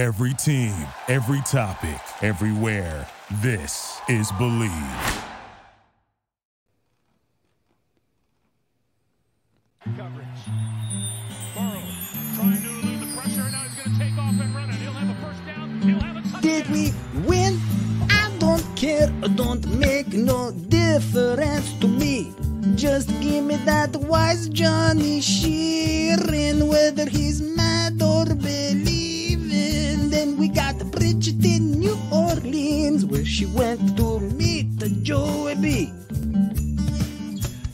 Every team, every topic, everywhere. This is Bleav. coverage. Burrow trying to elude the pressure. Now he's going to take off and run it. He'll have a first down. He'll have a touchdown. Did we win? I don't care, don't make no difference to me. Just give me that wise Johnny Sheeran, whether he's mad or believing. We got the Bridget in New Orleans, where she went to meet the Joey B.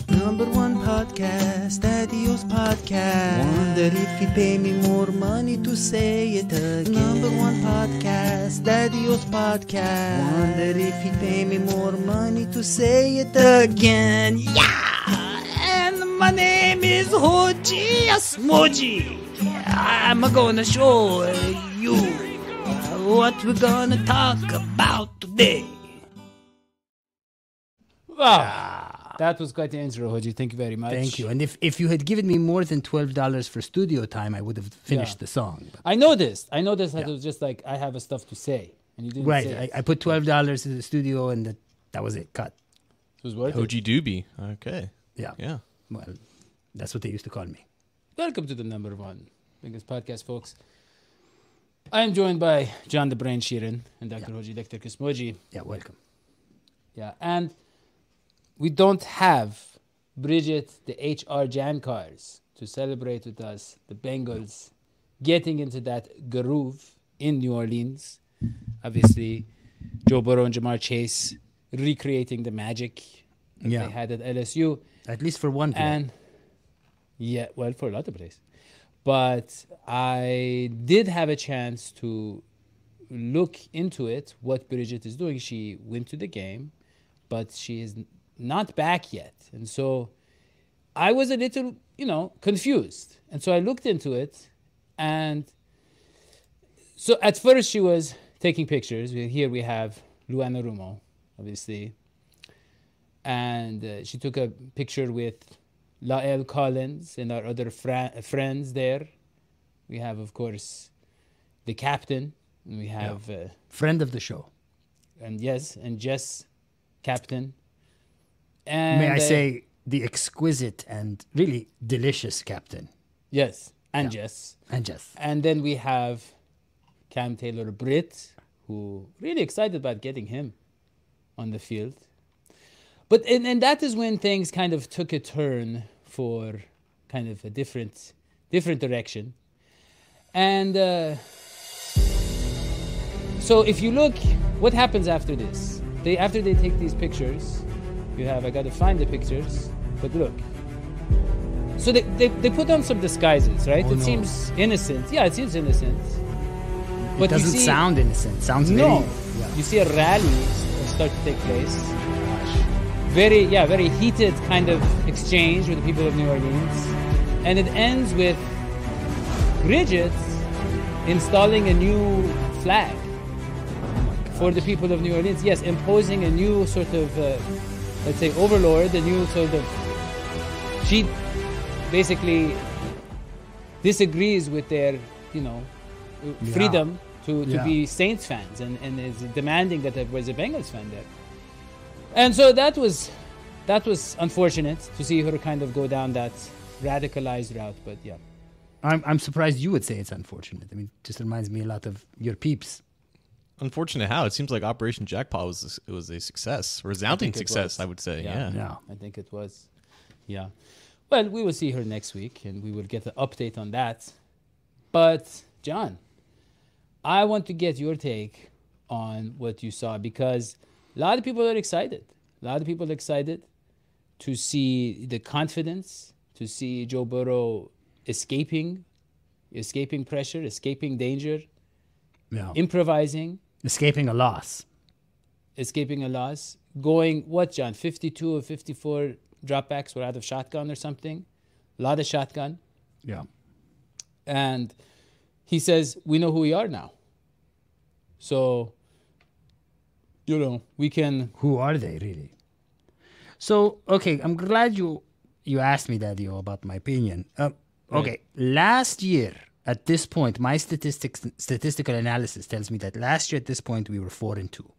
Number one podcast, Adios Podcast. Wonder if he pay me more money to say it again. Number one podcast, Adios Podcast. Wonder if he pay me more money to say it again. Yeah! And my name is Hoji Asmoji. I'm gonna show you what we're gonna talk about today. Wow. That was quite the intro, Hoji. Thank you very much. Thank you. And if, if you had given me more than twelve dollars for studio time, I would have finished Yeah. the song. But- I noticed. I noticed that Yeah. it was just like I have a stuff to say, and you didn't right. say I. I put twelve dollars in the studio, and that that was it. Cut. It was worth it. Hoji Doobie. Okay. Yeah. Yeah. Well, that's what they used to call me. Welcome to the number one biggest podcast, folks. I am joined by John the Brain Sheeran and Dr. Hoji Dr. Kismoji. Yeah. Welcome. Yeah, and we don't have Bridget, the HR Jankars, to celebrate with us the Bengals getting into that groove in New Orleans. Obviously, Joe Burrow and Ja'Marr Chase recreating the magic that Yeah. they had at LSU. At least for one. player. And yeah, well, for a lot of places. But I did have a chance to look into it, what Bridget is doing. She went to the game, but she is not back yet. And so I was a little, you know, confused. And so I looked into it. And so at first she was taking pictures. Here we have Lou Anarumo, obviously. And uh, she took a picture with La'el Collins and our other fra- friends there. We have, of course, the captain. And we have, uh, Friend of the show. and yes, and Jess, captain. And May I uh, say the exquisite and really delicious captain yes, and Yeah. Jess. and Jess. And then we have Cam Taylor Britt, who really excited about getting him on the field. But and, and that is when things kind of took a turn for kind of a different different direction. And uh, so if you look, what happens after this? They after they take these pictures, you have I got to find the pictures, but look. So they, they, they put on some disguises, right? Oh, it no. seems innocent. Yeah, it seems innocent. It But doesn't see- sound innocent. Sounds No, very. you see a rally start to take place. Very, yeah, very heated kind of exchange with the people of New Orleans, and it ends with Bridget installing a new flag for the people of New Orleans. Yes, imposing a new sort of, uh, let's say, overlord, a new sort of. She basically disagrees with their, you know, Yeah. freedom to, to Yeah. be Saints fans and, and is demanding that there was a Bengals fan there. And so that was that was unfortunate to see her kind of go down that radicalized route. But yeah. I'm, I'm surprised you would say it's unfortunate. I mean, it just reminds me a lot of your peeps. Unfortunate how it seems like Operation Jackpot was a, was a success, resounding think it success. was. I would say. Yeah. Yeah. Yeah. I think it was. Yeah. Well, we will see her next week and we will get an update on that. But, John, I want to get your take on what you saw because a lot of people are excited. A lot of people are excited to see the confidence, to see Joe Burrow escaping, escaping pressure, escaping danger, Yeah. improvising, Escaping a loss. escaping a loss, going what, John? 52 or 54 dropbacks were out of shotgun or something. A lot of shotgun. Yeah. And he says, We know who we are now. So, you know, we can. Who are they really? So okay, I'm glad you you asked me that, Dio, about my opinion. Uh, okay, last year at this point, my statistics statistical analysis tells me that last year at this point we were four and two,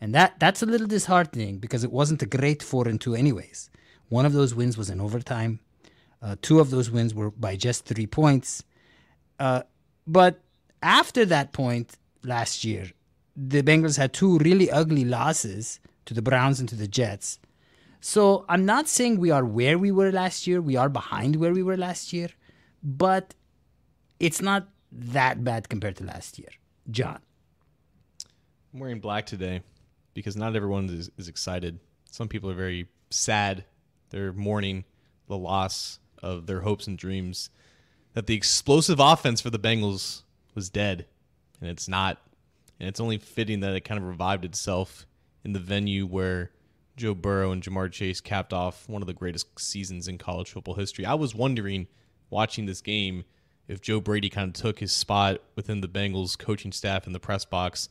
and that that's a little disheartening because it wasn't a great four and two anyways. One of those wins was in overtime. Uh, two of those wins were by just three points. Uh, but after that point last year, the Bengals had two really ugly losses to the Browns and to the Jets. So I'm not saying we are where we were last year. We are behind where we were last year, but it's not that bad compared to last year. John. I'm wearing black today because not everyone is, is excited. Some people are very sad. They're mourning the loss of their hopes and dreams that the explosive offense for the Bengals was dead, and it's not. And it's only fitting that it kind of revived itself in the venue where Joe Burrow and Ja'Marr Chase capped off one of the greatest seasons in college football history. I was wondering, watching this game, if Joe Brady kind of took his spot within the Bengals coaching staff in the press box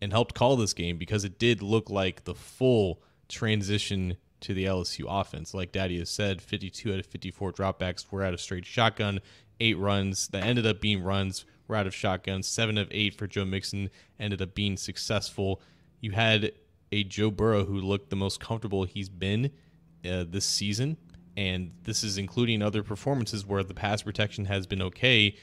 and helped call this game because it did look like the full transition to the LSU offense. Like Daddy has said, 52 out of 54 dropbacks were out of straight shotgun, eight runs that ended up being runs were out of shotgun, seven of eight for Joe Mixon ended up being successful. You had a Joe Burrow who looked the most comfortable he's been uh, this season. And this is including other performances where the pass protection has been okay,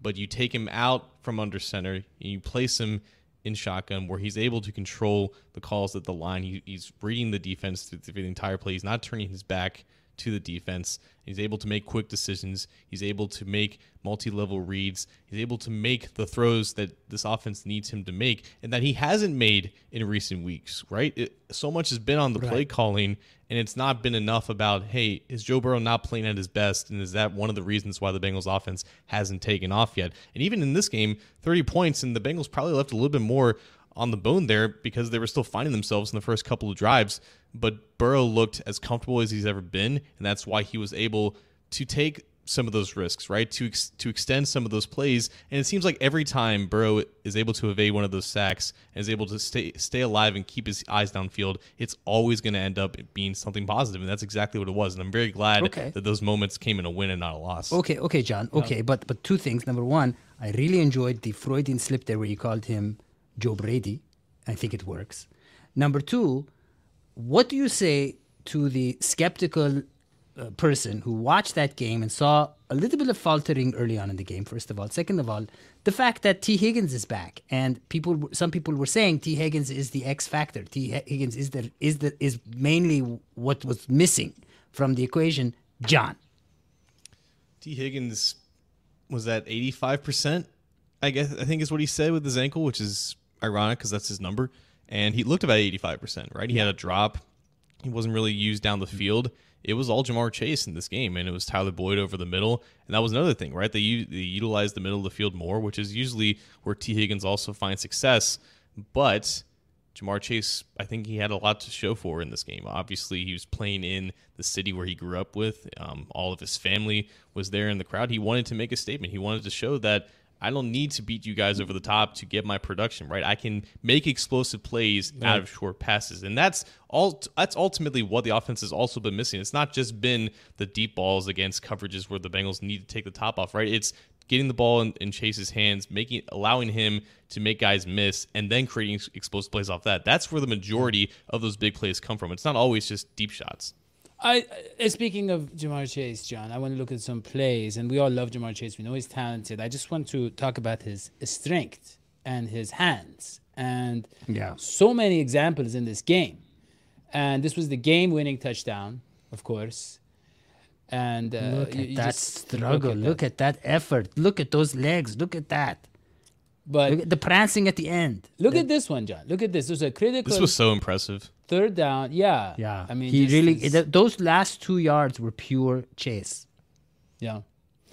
but you take him out from under center and you place him in shotgun where he's able to control the calls at the line. He, he's reading the defense through the entire play. He's not turning his back to the defense. He's able to make quick decisions. He's able to make multi level reads. He's able to make the throws that this offense needs him to make and that he hasn't made in recent weeks, right? It, so much has been on the play calling, and it's not been enough about, hey, is Joe Burrow not playing at his best? And is that one of the reasons why the Bengals offense hasn't taken off yet? And even in this game, 30 points, and the Bengals probably left a little bit more on the bone there because they were still finding themselves in the first couple of drives. But Burrow looked as comfortable as he's ever been, and that's why he was able to take some of those risks, right? To ex- to extend some of those plays, and it seems like every time Burrow is able to evade one of those sacks and is able to stay stay alive and keep his eyes downfield, it's always going to end up being something positive, and that's exactly what it was. And I'm very glad Okay. that those moments came in a win and not a loss. Okay, okay, John. Okay, but but two things. Number one, I really enjoyed the Freudian slip there where you called him Joe Brady. I think it works. Number two, what do you say to the skeptical uh, person who watched that game and saw a little bit of faltering early on in the game? First of all, second of all, the fact that T Higgins is back, and people, some people were saying T Higgins is the X factor. T Higgins is the is the is mainly what was missing from the equation. John. T. Higgins was at 85%, I guess, I think is what he said with his ankle, which is ironic because that's his number. And he looked about 85%, right? He had a drop. He wasn't really used down the field. It was all Ja'Marr Chase in this game, and it was Tyler Boyd over the middle. And that was another thing, right? They, they utilized the middle of the field more, which is usually where T. Higgins also finds success. But Ja'Marr Chase, I think he had a lot to show for in this game. Obviously, he was playing in the city where he grew up with. Um, all of his family was there in the crowd. He wanted to make a statement. He wanted to show that I don't need to beat you guys over the top to get my production right. I can make explosive plays out of short passes, and that's all. That's ultimately what the offense has also been missing. It's not just been the deep balls against coverages where the Bengals need to take the top off. Right. It's getting the ball in, in Chase's hands, making allowing him to make guys miss, and then creating ex- explosive plays off that. That's where the majority of those big plays come from. It's not always just deep shots. I uh, speaking of Ja'Marr Chase, John, I want to look at some plays, and we all love Ja'Marr Chase. We know he's talented. I just want to talk about his strength and his hands, and Yeah. so many examples in this game. And this was the game-winning touchdown, of course. And uh, Look at you that struggle. Look that. at, that effort. Look at those legs. Look at that. But Look at the prancing at the end. look at this one, John. Look at this. There's a critical This was so impressive. third down. Yeah, Yeah. I mean, he this really is- th- those last two yards were pure chase. yeah.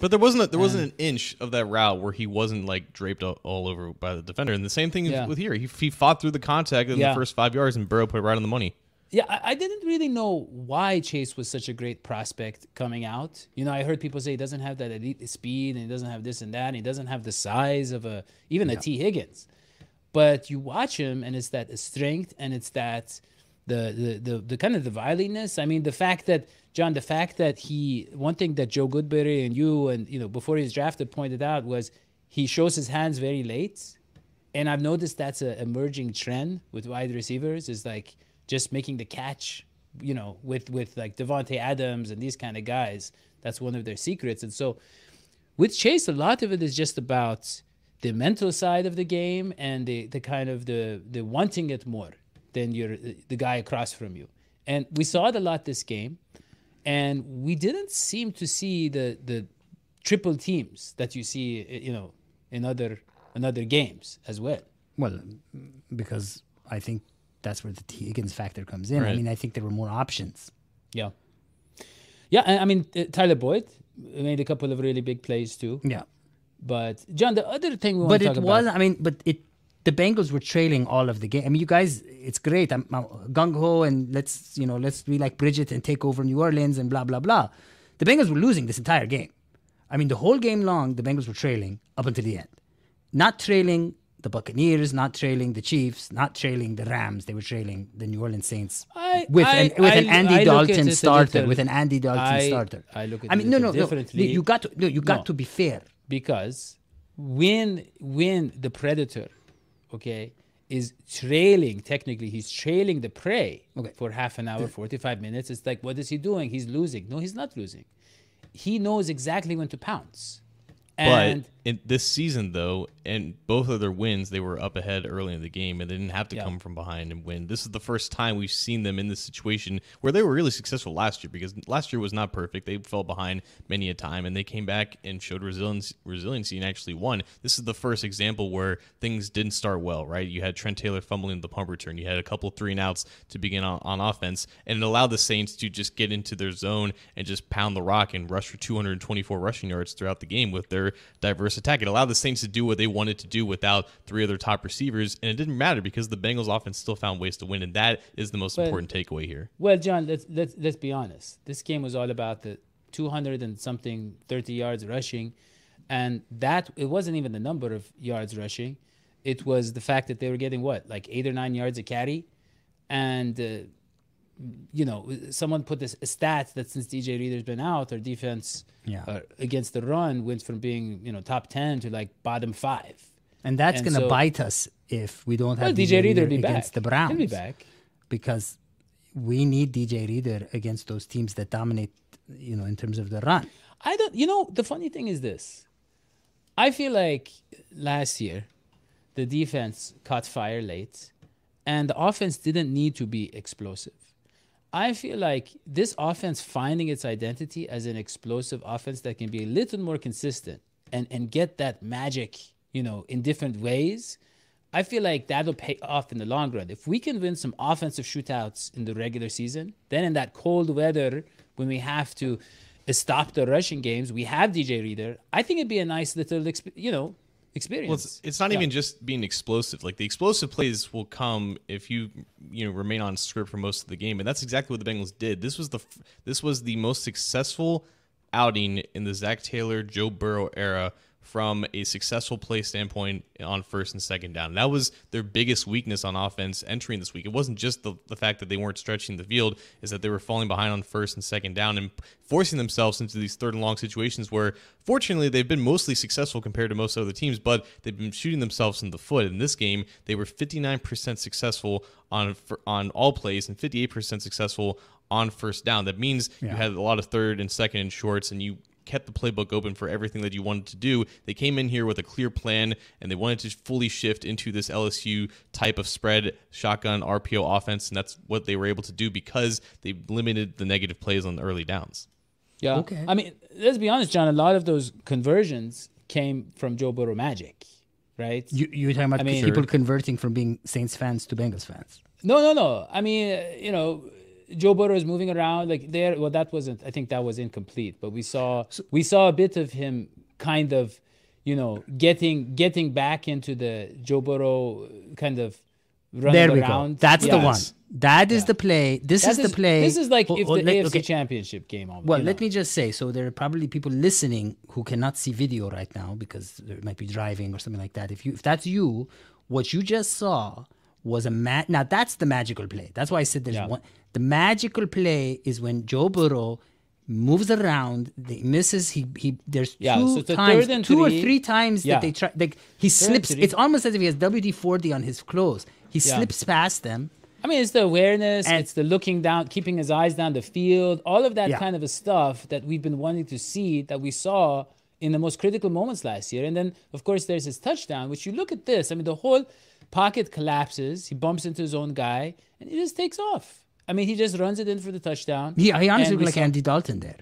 But there wasn't a, there wasn't an inch of that route where he wasn't like draped all, all over by the defender. And the same thing Yeah. with here. He, he fought through the contact in Yeah. the first five yards, and Burrow put it right on the money. Yeah, I, I didn't really know why Chase was such a great prospect coming out. You know, I heard people say he doesn't have that elite speed and he doesn't have this and that, and he doesn't have the size of a even a T Higgins. But you watch him and it's that strength and it's that the, the the the kind of the violence. I mean, the fact that John, the fact that he one thing that Joe Goodberry and you and you know before he was drafted pointed out was he shows his hands very late, and I've noticed that's an emerging trend with wide receivers is like just making the catch, you know, with with like Davante Adams and these kind of guys. That's one of their secrets, and so with Chase, a lot of it is just about the mental side of the game and the, the kind of the the wanting it more than your the guy across from you. And we saw it a lot this game, and we didn't seem to see the the triple teams that you see, you know, in other in other games as well. Well, because I think that's where the T. Higgins factor comes in. I mean, I think there were more options. Yeah, yeah. I mean, uh, Tyler Boyd made a couple of really big plays too. Yeah. But John, the other thing we want but to talk it about. was i mean but it the bengals were trailing all of the game i mean you guys it's great i'm, I'm gung-ho and let's you know let's be like bridget and take over new orleans and blah blah blah the bengals were losing this entire game i mean the whole game long the bengals were trailing up until the end not trailing the buccaneers not trailing the chiefs not trailing the rams. They were trailing the new orleans saints I- with I- an, with an andy I dalton starter little- with an andy dalton I- starter. I look at i mean no no no. you got to no you got No. to be fair. Because when when the predator okay is trailing technically he's trailing the prey Okay. for half an hour 45 minutes it's like what is he doing? He's losing. No he's not losing. He knows exactly when to pounce and but in this season, though, and both of their wins, they were up ahead early in the game, and they didn't have to Yeah. come from behind and win. This is the first time we've seen them in this situation where they were really successful last year because last year was not perfect. They fell behind many a time, and they came back and showed resilience, resiliency and actually won. This is the first example where things didn't start well, right? You had Trent Taylor fumbling the pump return. You had a couple three and outs to begin on, on offense, and it allowed the Saints to just get into their zone and just pound the rock and rush for 224 rushing yards throughout the game with their diverse attack. It allowed the Saints to do what they wanted to do without three of their top receivers, and it didn't matter because the Bengals offense still found ways to win, and that is the most important takeaway here. well john let's let's let's be honest this game was all about the 200 and something 30 yards rushing and that it wasn't even the number of yards rushing it was the fact that they were getting what like eight or nine yards a carry and uh, you know someone put this stats that since dj reader's been out our defense Yeah. uh, against the run went from being you know top 10 to like bottom five And that's going to so- bite us if we don't well have dj reader against back the Browns. he'll be back because we need DJ Reader against those teams that dominate, you know, in terms of the run. I don't. You know, the funny thing is this. I feel like last year, the defense caught fire late, and the offense didn't need to be explosive. I feel like this offense finding its identity as an explosive offense that can be a little more consistent and and get that magic, you know, in different ways. I feel like that'll pay off in the long run. If we can win some offensive shootouts in the regular season, then in that cold weather when we have to stop the rushing games, we have DJ Reader. I think it'd be a nice little, you know, experience. Well, it's, it's not Yeah. even just being explosive. Like the explosive plays will come if you you know remain on script for most of the game, and that's exactly what the Bengals did. This was the this was the most successful outing in the Zac Taylor Joe Burrow era from a successful play standpoint on first and second down. That was their biggest weakness on offense entering this week. It wasn't just the, the fact that they weren't stretching the field, is that they were falling behind on first and second down and forcing themselves into these third and long situations where fortunately they've been mostly successful compared to most other teams, but they've been shooting themselves in the foot. In this game, they were 59% successful on on all plays and 58% successful on first down. That means you had a lot of third and second and shorts and you kept the playbook open for everything that you wanted to do. They came in here with a clear plan and they wanted to fully shift into this LSU type of spread shotgun RPO offense, and that's what they were able to do because they limited the negative plays on the early downs. Yeah. Okay. I mean, let's be honest, John. A lot of those conversions came from Joe Burrow magic, right? You, you're talking about I mean- people converting from being Saints fans to Bengals fans. No, no, no. I mean, uh, you know, Joe Burrow is moving around like there. Well, that wasn't. I think that was incomplete. But we saw we saw a bit of him kind of, you know, getting getting back into the Joe Burrow kind of running There we around. go. That's the one. That is the play. This That is the play. This is like Oh, if the AFC okay. Championship game. Almost, Well, you let me just say so there are probably people listening who cannot see video right now because they might be driving or something like that. If you if that's you, what you just saw was a ma- now that's the magical play. That's why I said there's Yeah. one. The magical play is when Joe Burrow moves around, he misses. He he. There's Yeah, two so times, third two or three. three times Yeah. that they try. Like he and slips. It's almost as if he has WD forty on his clothes. He Yeah. slips past them. I mean, it's the awareness, And- it's the looking down, keeping his eyes down the field, all of that kind of a stuff that we've been wanting to see that we saw in the most critical moments last year. And then, of course, there's his touchdown, which you look at this. I mean, the whole pocket collapses. He bumps into his own guy, and he just takes off. I mean, he just runs it in for the touchdown. Yeah, he honestly looked like saw- Andy Dalton there.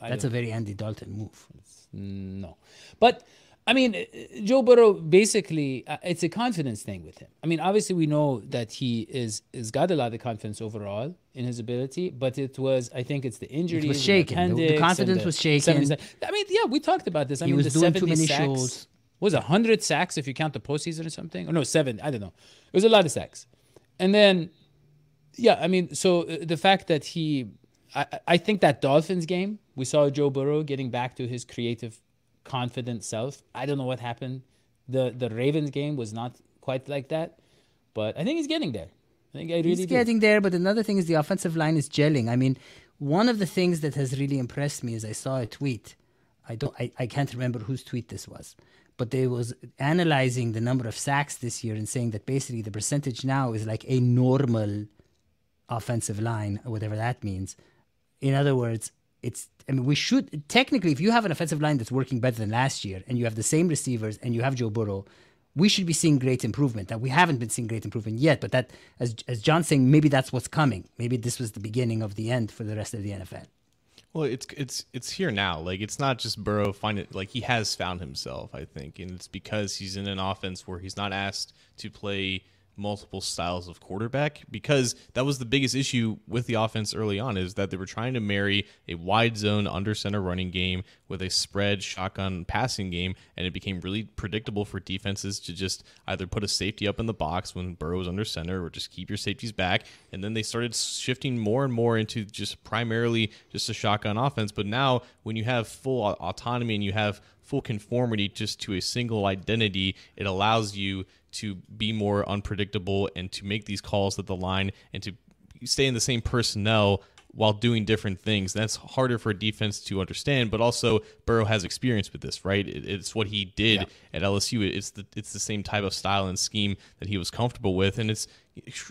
I That's a very Andy Dalton move. No. But I mean, uh, Joe Burrow basically uh, it's a confidence thing with him. I mean, obviously we know that he is has got a lot of confidence overall in his ability, but it was I think it's the injuries, was shaken. The- the confidence was shaken. 70 I mean, yeah, we talked about this. I He mean, was the doing too many sacks, shows. Was a hundred sacks if you count the postseason or something? Or no, seven. I don't know. It was a lot of sacks, and then yeah, I mean, so uh, the fact that he, I, I think that Dolphins game, we saw Joe Burrow getting back to his creative, confident self. I don't know what happened. The the Ravens game was not quite like that, but I think he's getting there. I think I really He's do. getting there, but another thing is the offensive line is gelling. I mean, one of the things that has really impressed me is I saw a tweet. I don't, I, I can't remember whose tweet this was, but they was analyzing the number of sacks this year and saying that basically the percentage now is like a normal offensive line, whatever that means. In other words, it's I mean we should technically if you have an offensive line that's working better than last year and you have the same receivers and you have Joe Burrow, we should be seeing great improvement. That we haven't been seeing great improvement yet, but that as as John's saying, maybe that's what's coming. Maybe this was the beginning of the end for the rest of the NFL. Well, it's it's it's here now. Like it's not just Burrow find it like he has found himself, I think, and it's because he's in an offense where he's not asked to play multiple styles of quarterback because that was the biggest issue with the offense early on is that they were trying to marry a wide zone under center running game with a spread shotgun passing game and it became really predictable for defenses to just either put a safety up in the box when Burrow was under center or just keep your safeties back. And then they started shifting more and more into just primarily just a shotgun offense. But now when you have full autonomy and you have full conformity just to a single identity it allows you to be more unpredictable and to make these calls at the line and to stay in the same personnel while doing different things. That's harder for a defense to understand, but also Burrow has experience with this, right? It's what he did at LSU. It's the it's the same type of style and scheme that he was comfortable with, and it's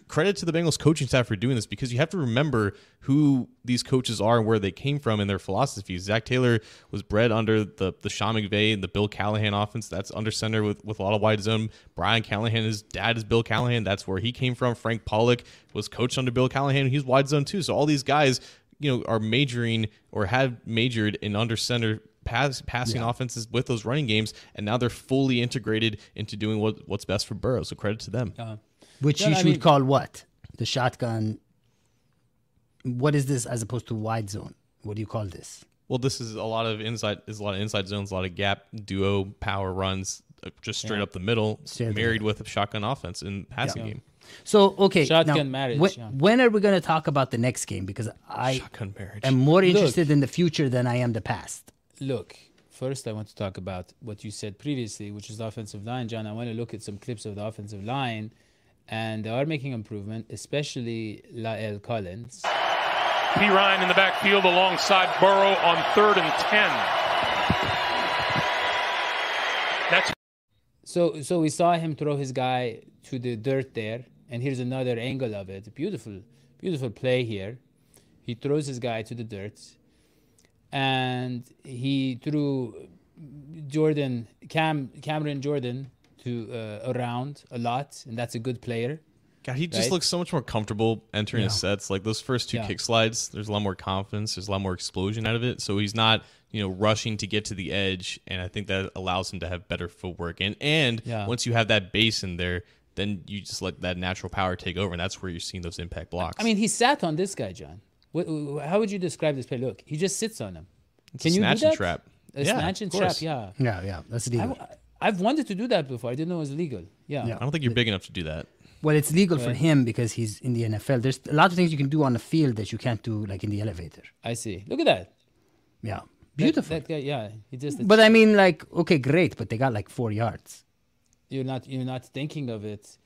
credit to the Bengals coaching staff for doing this because you have to remember who these coaches are and where they came from and their philosophies. Zac Taylor was bred under the the Sean McVay and the Bill Callahan offense. That's under center with, with a lot of wide zone. Brian Callahan, his dad is Bill Callahan. That's where he came from. Frank Pollack was coached under Bill Callahan. He's wide zone too. So all these guys, you know, are majoring or have majored in under center pass, passing offenses with those running games, and now they're fully integrated into doing what what's best for Burrow. So credit to them. Uh-huh. Which Yeah, you I should mean- call what? The shotgun. What is this as opposed to wide zone? What do you call this? Well, this is a lot of inside. Is a lot of inside zones, a lot of gap duo power runs, uh, just straight up the middle, Straight up the married with a shotgun offense in passing Yeah. game. So okay, Shotgun now, marriage, When, yeah. when are we going to talk about the next game? Because I Shotgun marriage. am more interested in the future than I am the past. Look, first I want to talk about what you said previously, which is the offensive line, John. I want to look at some clips of the offensive line, and they are making improvement, especially La'el Collins. P. Ryan in the backfield alongside Burrow on third and 10. That's So, so we saw him throw his guy to the dirt there, and here's another angle of it. Beautiful, beautiful play here. He throws his guy to the dirt, and he threw Jordan Cam Cameron Jordan to uh, around a lot, and that's a good player. God, he just Right? looks so much more comfortable entering his sets. Like those first two Yeah. kick slides, there's a lot more confidence. There's a lot more explosion out of it. So he's not, you know, rushing to get to the edge, and I think that allows him to have better footwork. And and Yeah. once you have that base in there, then you just let that natural power take over, and that's where you're seeing those impact blocks. I mean, he sat on this guy, John. How would you describe this play? Look, he just sits on him. Can a you snatch do and that? trap. A Yeah, snatch and trap, yeah. Yeah, yeah, that's legal. I, have wanted to do that before. I didn't know it was legal. Yeah. Yeah. I don't think you're big enough to do that. well, it's legal for him because he's in the NFL. There's a lot of things you can do on the field that you can't do like in the elevator. I see. Look at that. Yeah, beautiful. That, guy, yeah, he just. but I mean, like, okay, great, but they got like four yards. you're not you're not thinking of it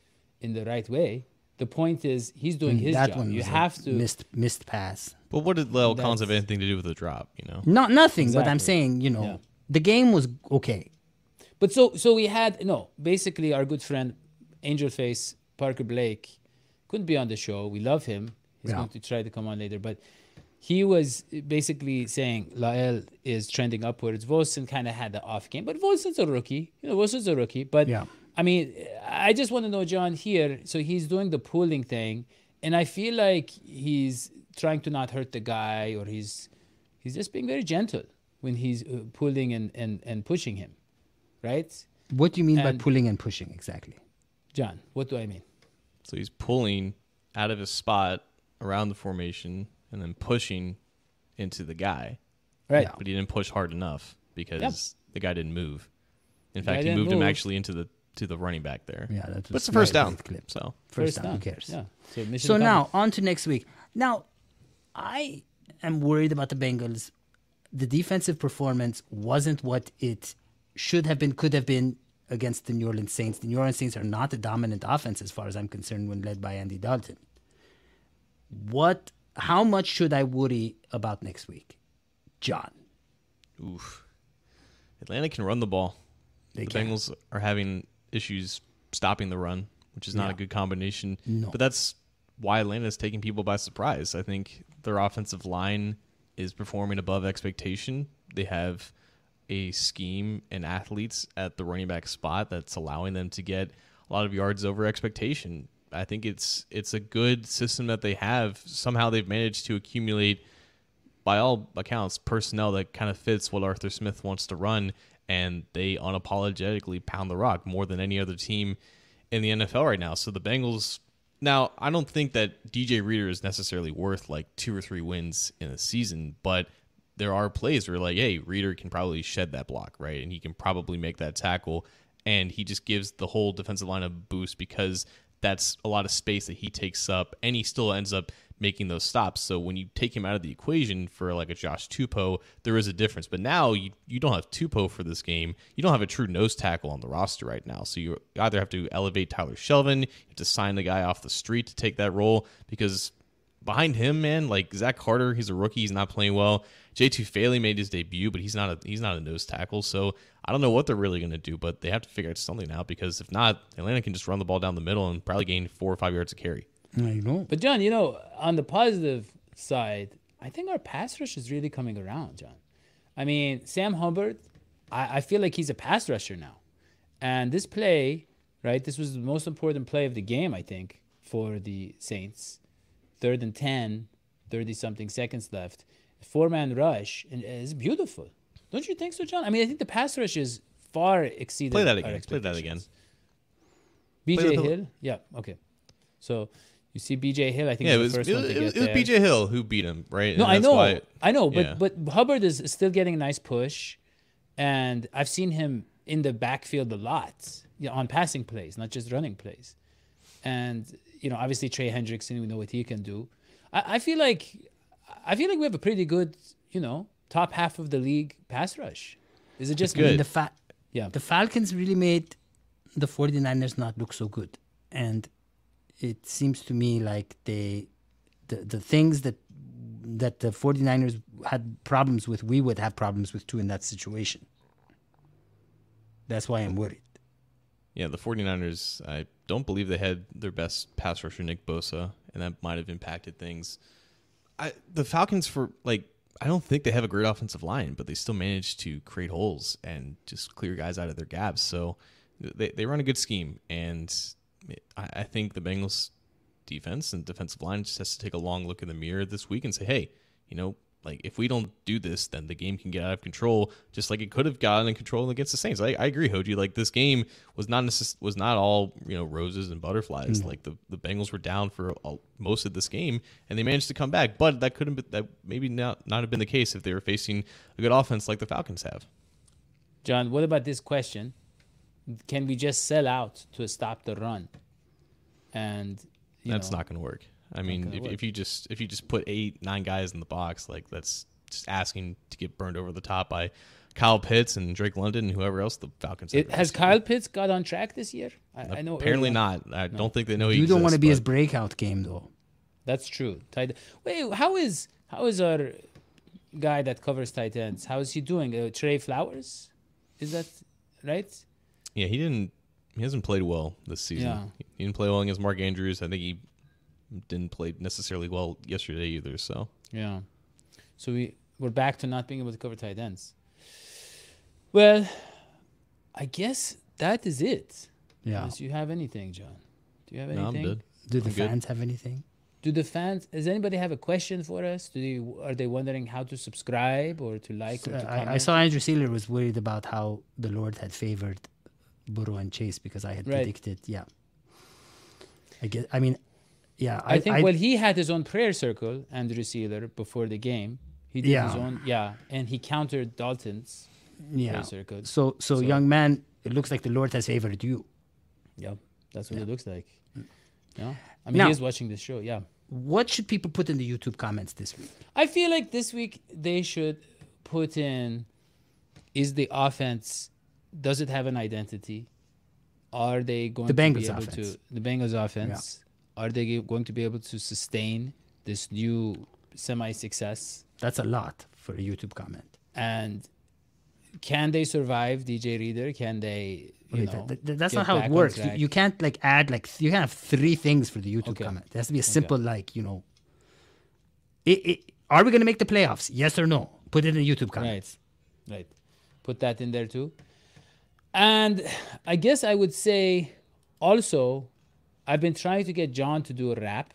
in the right way. The point is he's doing mm, his that job. one You have to. missed missed pass. But what did Lyle Collins have anything to do with the drop? You know, Not nothing, but I'm saying you know Yeah. the game was okay. But so so we had no basically our good friend Angel Face Parker Blake couldn't be on the show. We love him. He's Yeah. going to try to come on later, but he was basically saying La'el is trending upwards. Volson kind of had the off game, but Volson's a rookie. You know, Volson's a rookie. But Yeah. I mean, I just want to know John here. So he's doing the pulling thing, and I feel like he's trying to not hurt the guy, or he's he's just being very gentle when he's uh, pulling and, and, and pushing him, right? What do you mean by pulling and pushing exactly? John, what do I mean? so he's pulling out of his spot around the formation and then pushing into the guy, Right. Yeah. but he didn't push hard enough because the guy didn't move. In guy fact, he didn't moved him actually into the to the running back there. Yeah, that's but was it's the first down. clip. So First, down, who cares? Yeah. So, So now on to next week. Now, I am worried about the Bengals. The defensive performance wasn't what it should have been, could have been against the New Orleans Saints. The New Orleans Saints are not a dominant offense as far as I'm concerned when led by Andy Dalton. What? How much should I worry about next week, John? Oof. Atlanta can run the ball. They the can. Bengals are having issues stopping the run, which is not a good combination. No. But that's why Atlanta is taking people by surprise. I think their offensive line is performing above expectation. They have a scheme and athletes at the running back spot that's allowing them to get a lot of yards over expectation. I think it's it's a good system that they have. Somehow they've managed to accumulate by all accounts, personnel that kind of fits what Arthur Smith wants to run, and they unapologetically pound the rock more than any other team in the NFL right now. So the Bengals. Now, I don't think that DJ Reader is necessarily worth like two or three wins in a season, but there are plays where like, hey, Reader can probably shed that block, right? And he can probably make that tackle. And he just gives the whole defensive line a boost because that's a lot of space that he takes up, and he still ends up making those stops. So when you take him out of the equation for like a Josh Tupou, there is a difference. But now you, you don't have Tupou for this game. You don't have a true nose tackle on the roster right now. So you either have to elevate Tyler Shelvin, you have to sign the guy off the street to take that role because behind him, man, like Zach Carter, he's a rookie, he's not playing well. Jay Tufele made his debut, but he's not a he's not a nose tackle. So I don't know what they're really going to do, but they have to figure out something out because if not, Atlanta can just run the ball down the middle and probably gain four or five yards of carry. I know. But John, you know, on the positive side, I think our pass rush is really coming around, John. I mean, Sam Hubbard, I, I feel like he's a pass rusher now. And this play, right, this was the most important play of the game, I think, for the Saints. Third and 10, 30 something seconds left. Four man rush, and it's beautiful. Don't you think so, John? I mean, I think the pass rush is far exceeded Play that again. Play that again. BJ Hill? Yeah, okay. So you see BJ Hill, I think Yeah, it was it first was, it was, get it was. BJ Hill who beat him, right? No, And I know, why- I know, but yeah. but Hubbard is still getting a nice push, and I've seen him in the backfield a lot you know, on passing plays, not just running plays. And you know, obviously Trey Hendrickson, we know what he can do. I, I feel like I feel like we have a pretty good, you know, top half of the league pass rush. Is it just good. me? The fa- Yeah. the Falcons really made the 49ers not look so good. And it seems to me like they the the things that that the 49ers had problems with, we would have problems with too in that situation. That's why I'm worried. Yeah, the 49ers, I don't believe they had their best pass rusher, Nick Bosa, and that might have impacted things. I The Falcons, for like, I don't think they have a great offensive line, but they still managed to create holes and just clear guys out of their gaps. So they, they run a good scheme, and I, I think the Bengals defense and defensive line just has to take a long look in the mirror this week and say, hey, you know, like if we don't do this, then the game can get out of control, just like it could have gotten in control against the Saints. I, I agree, Hoji. Like this game was not necess- was not all you know roses and butterflies. Mm-hmm. Like the, the Bengals were down for all, most of this game, and they managed to come back. But that couldn't be, that maybe not not have been the case if they were facing a good offense like the Falcons have. John, what about this question? Can we just sell out to stop the run? And That's know, not going to work. I mean, gonna if, if you just if you just put eight nine guys in the box, like that's just asking to get burned over the top by Kyle Pitts and Drake London and whoever else the Falcons. have It, has released. Kyle Pitts got on track this year? I, I know Apparently not. I don't think they know. He You don't want to exists, be his breakout game though. That's true. Tight. Wait, how is how is our guy that covers tight ends? How is he doing? Uh, Tre Flowers, is that right? Yeah, he didn't. He hasn't played well this season. Yeah. He didn't play well against Mark Andrews. I think he didn't play necessarily well yesterday either. So Yeah. So we we're back to not being able to cover tight ends. Well, I guess that is it. Yeah. Unless you have anything, John. Do you have no, I'm anything? good. Do the I'm good. fans have anything? Do the fans? Does anybody have a question for us? Do they are they wondering how to subscribe or to like or Uh, to comment? I, I saw Andrew Sealer was worried about how the Lord had favored Burrow and Chase because I had Right. predicted. Yeah. I guess. I mean, yeah. I, think well he had his own prayer circle, Andrew Sealer, before the game. He did his Yeah. own yeah, and he countered Dalton's yeah. prayer circle. So, so, So- young man, it looks like the Lord has favored you. Yeah, that's what it looks like. Yeah, I mean. Now- he is watching this show. Yeah, What should people put in the YouTube comments this week? I feel like this week they should put in: Is the offense? Does it have an identity? Are they going The to be able offense. to the Bengals offense? Are they going to be able to sustain this new semi-success? That's a lot for a YouTube comment. And can they survive DJ Reader? Can they? Wait, know, th- th- that's not how it works. You, you can't like add like you can have three things for the YouTube Okay. comment. It has to be a simple like you know. It, it, are we going to make the playoffs? Yes or no? Put it in YouTube comment. Right, right. Put that in there too. And I guess I would say also, I've been trying to get John to do a rap,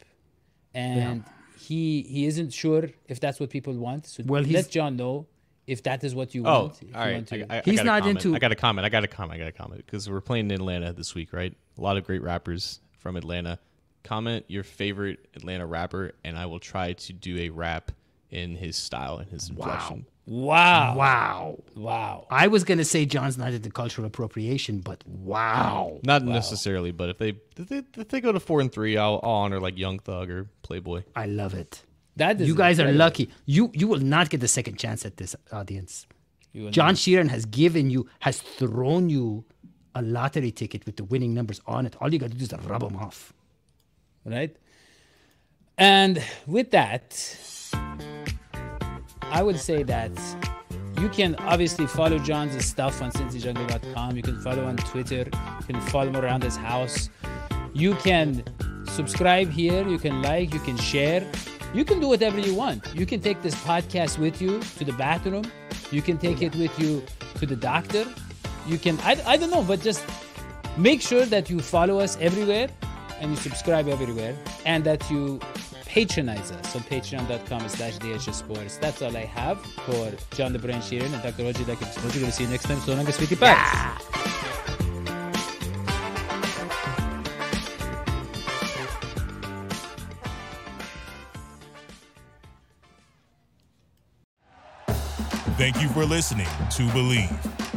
and he he isn't sure if that's what people want. So Well, let he's- John know if that is what you Oh, want. if all you right. want I, I, He's I not comment. into- I got a comment. I got a comment. I got a comment because we're playing in Atlanta this week, right? A lot of great rappers from Atlanta. Comment your favorite Atlanta rapper, and I will try to do a rap in his style and his inflection. Wow, Wow. wow. I was going to say John's not into cultural appropriation, but wow. Not necessarily, but if they if they, if they go to four and three, I'll, I'll honor like Young Thug or Playboy. I love it. That is You guys are lucky. You you will not get the second chance at this audience. John not. Sheeran has given you, has thrown you a lottery ticket with the winning numbers on it. All you got to do is rub them off. right? And with that, I would say that you can obviously follow John's stuff on cincyjungle.com. You can follow on Twitter. You can follow him around his house. You can subscribe here. You can like. You can share. You can do whatever you want. You can take this podcast with you to the bathroom. You can take it with you to the doctor. You can, I, I don't know, but just make sure that you follow us everywhere and you subscribe everywhere and that you patronize us on patreon.com slash DHS Sports. That's all I have for John the Brain Sheeran and Dr. Roger. We're going to see you next time. So long, sweetie pie. Thank you for listening to Bleav.